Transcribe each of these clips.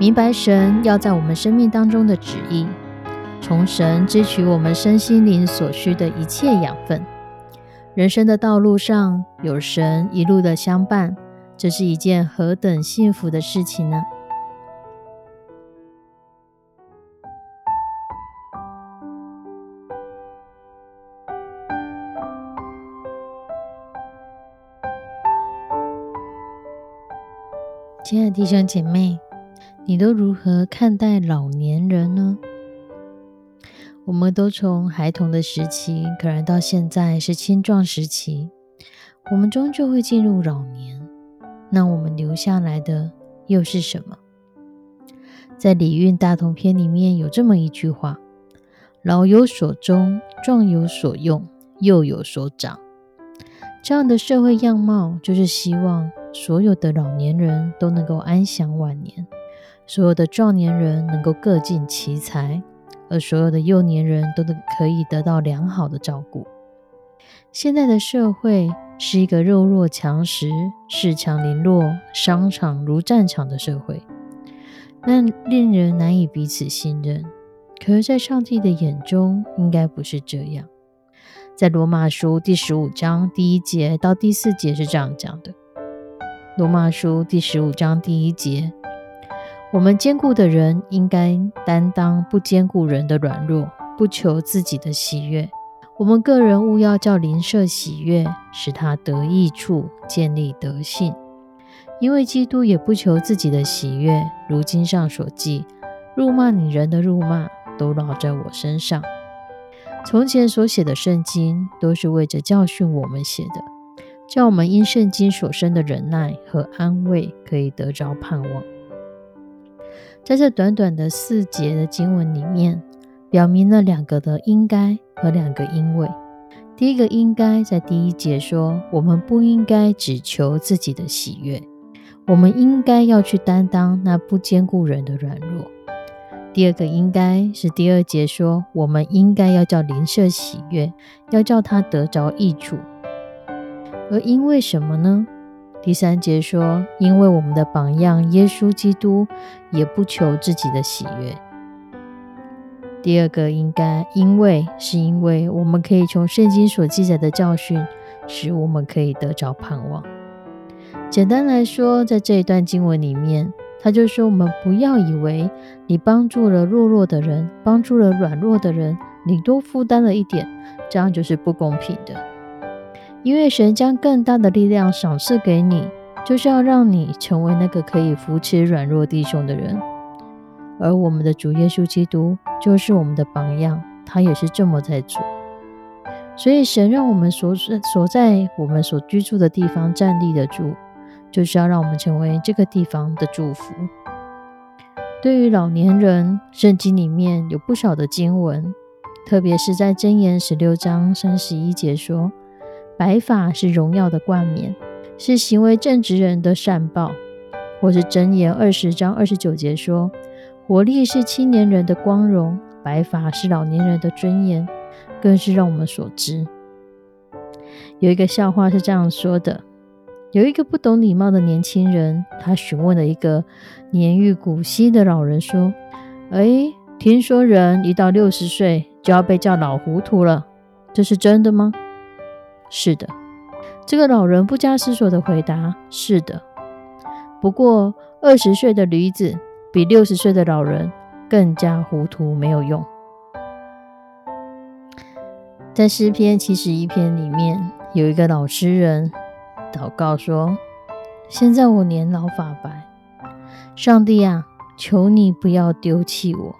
明白神要在我们生命当中的旨意，从神支取我们身心灵所需的一切养分。人生的道路上有神一路的相伴，这是一件何等幸福的事情呢？亲爱的弟兄姐妹，你都如何看待老年人呢？我们都从孩童的时期，可能到现在是青壮时期，我们终究会进入老年。那我们留下来的又是什么？在《礼运大同篇》里面有这么一句话：“老有所终，壮有所用，幼有所长。”这样的社会样貌，就是希望。所有的老年人都能够安享晚年，所有的壮年人能够各尽其才，而所有的幼年人都能可以得到良好的照顾。现在的社会是一个弱肉强食、恃强凌弱、商场如战场的社会，那令人难以彼此信任。可是，在上帝的眼中，应该不是这样。在罗马书第十五章第一节到第四节是这样讲的。罗马书第十五章第一节：我们坚固的人应该担当不坚固人的软弱，不求自己的喜悦。我们个人务要叫邻舍喜悦，使他得益处，建立德性。因为基督也不求自己的喜悦。如经上所记：辱骂你人的辱骂，都落在我身上。从前所写的圣经，都是为着教训我们写的。叫我们因圣经所生的忍耐和安慰，可以得着盼望。在这短短的四节的经文里面，表明了两个的应该和两个因为。第一个应该在第一节说，我们不应该只求自己的喜悦，我们应该要去担当那不坚固人的软弱。第二个应该是第二节说，我们应该要叫邻舍喜悦，要叫他得着益处。而因为什么呢？第三节说，因为我们的榜样耶稣基督也不求自己的喜悦。第二个应该因为是因为我们可以从圣经所记载的教训，使我们可以得着盼望。简单来说，在这一段经文里面，他就说我们不要以为你帮助了弱弱的人，帮助了软弱的人，你多负担了一点，这样就是不公平的。因为神将更大的力量赏赐给你，就是要让你成为那个可以扶持软弱弟兄的人。而我们的主耶稣基督就是我们的榜样，他也是这么在做。所以神让我们所所在我们所居住的地方站立得住，就是要让我们成为这个地方的祝福。对于老年人，圣经里面有不少的经文，特别是在箴言十六章三十一节说。白发是荣耀的冠冕，是行为正直人的善报。或是箴言二十章二十九节说：“活力是青年人的光荣，白发是老年人的尊严。”更是让我们所知。有一个笑话是这样说的：有一个不懂礼貌的年轻人，他询问了一个年逾古稀的老人说：“哎，听说人一到六十岁就要被叫老糊涂了，这是真的吗？”是的，这个老人不加思索的回答：“是的。”不过，二十岁的驴子比六十岁的老人更加糊涂，没有用。在诗篇七十一篇里面，有一个老诗人祷告说：“现在我年老发白，上帝啊，求你不要丢弃我。”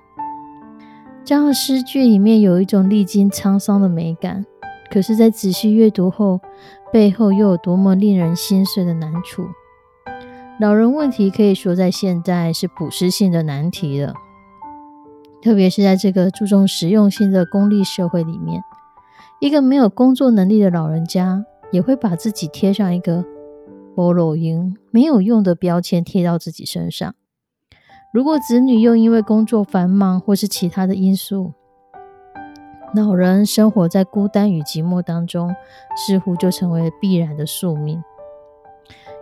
这样的诗句里面有一种历经沧桑的美感。可是，在仔细阅读后，背后又有多么令人心碎的难处？老人问题可以说在现在是普适性的难题了，特别是在这个注重实用性的功利社会里面，一个没有工作能力的老人家也会把自己贴上一个“菠萝音”没有用的标签贴到自己身上。如果子女又因为工作繁忙或是其他的因素，老人生活在孤单与寂寞当中，似乎就成为了必然的宿命。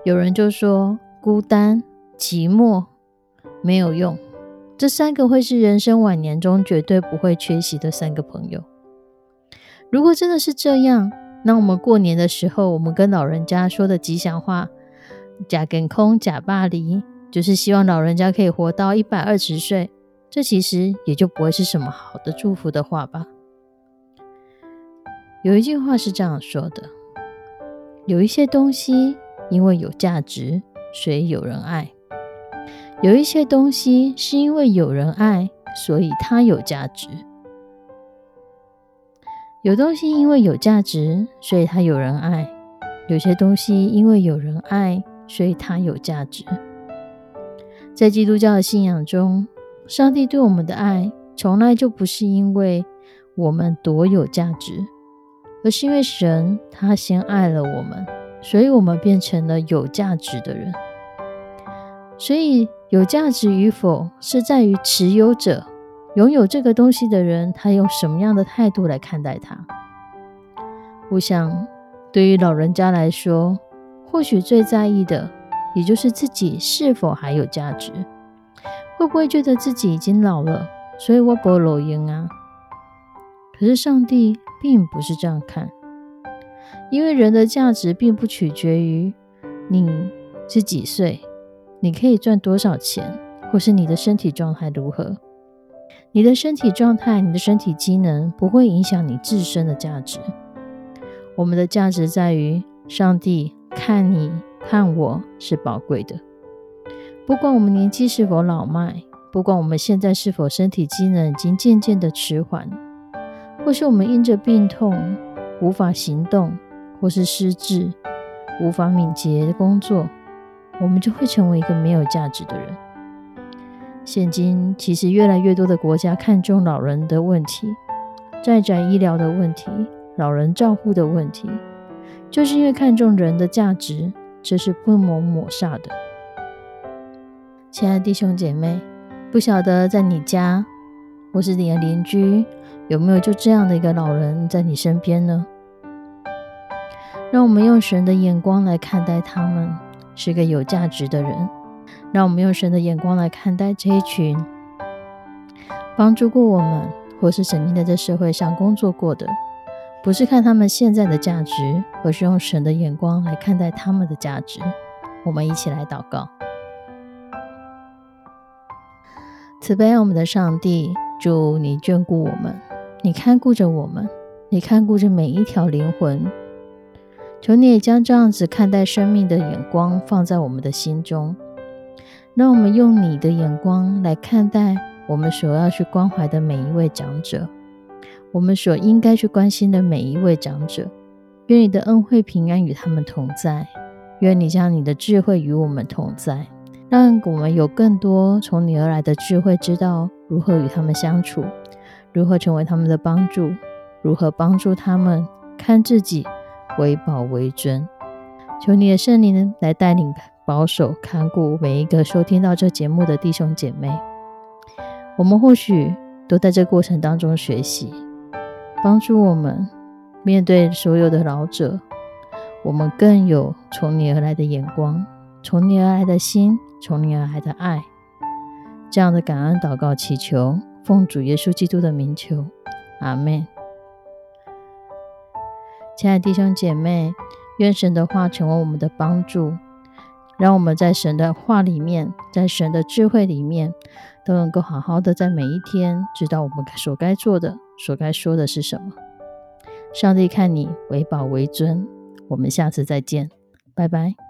有人就说。孤单、寂寞、没有用，这三个会是人生晚年中绝对不会缺席的三个朋友。如果真的是这样，那我们过年的时候，我们跟老人家说的吉祥话“假跟空假巴黎”，就是希望老人家可以活到一百二十岁。这其实也就不会是什么好的祝福的话吧。有一句话是这样说的：有一些东西因为有价值。所以有人爱，有一些东西是因为有人爱，所以它有价值。有东西因为有价值，所以它有人爱；有些东西因为有人爱，所以它有价值。在基督教的信仰中，上帝对我们的爱从来就不是因为我们多有价值，而是因为神他先爱了我们，所以我们变成了有价值的人。所以，有价值与否是在于持有者拥有这个东西的人，他用什么样的态度来看待它。我想，对于老人家来说，或许最在意的，也就是自己是否还有价值，会不会觉得自己已经老了，所以我不老鹰啊？可是上帝并不是这样看，因为人的价值并不取决于你是几岁。你可以赚多少钱，或是你的身体状态如何？你的身体状态、你的身体机能不会影响你自身的价值。我们的价值在于上帝看你看我是宝贵的。不管我们年纪是否老迈，不管我们现在是否身体机能已经渐渐的迟缓，或是我们因着病痛无法行动，或是失智无法敏捷的工作。我们就会成为一个没有价值的人。现今其实越来越多的国家看重老人的问题，在展医疗的问题，老人照护的问题，就是因为看重人的价值，这是不蒙抹煞的。亲爱的弟兄姐妹，不晓得在你家或是你的邻居有没有就这样的一个老人在你身边呢？让我们用神的眼光来看待他们。是一个有价值的人，让我们用神的眼光来看待这一群帮助过我们，或是曾经在这社会上工作过的，不是看他们现在的价值，而是用神的眼光来看待他们的价值。我们一起来祷告：慈悲我们的上帝，祝你眷顾我们，你看顾着我们，你看顾着每一条灵魂。求你也将这样子看待生命的眼光放在我们的心中，让我们用你的眼光来看待我们所要去关怀的每一位长者，我们所应该去关心的每一位长者。愿你的恩惠平安与他们同在，愿你将你的智慧与我们同在，让我们有更多从你而来的智慧，知道如何与他们相处，如何成为他们的帮助，如何帮助他们看自己。为宝为尊，求你的圣灵来带领、保守、看顾每一个收听到这节目的弟兄姐妹。我们或许都在这过程当中学习，帮助我们面对所有的老者，我们更有从你而来的眼光，从你而来的心，从你而来的爱。这样的感恩祷告祈求，奉主耶稣基督的名求，阿门。亲爱的弟兄姐妹，愿神的话成为我们的帮助，让我们在神的话里面，在神的智慧里面，都能够好好的在每一天知道我们所该做的、所该说的是什么。上帝看你为宝为尊，我们下次再见，拜拜。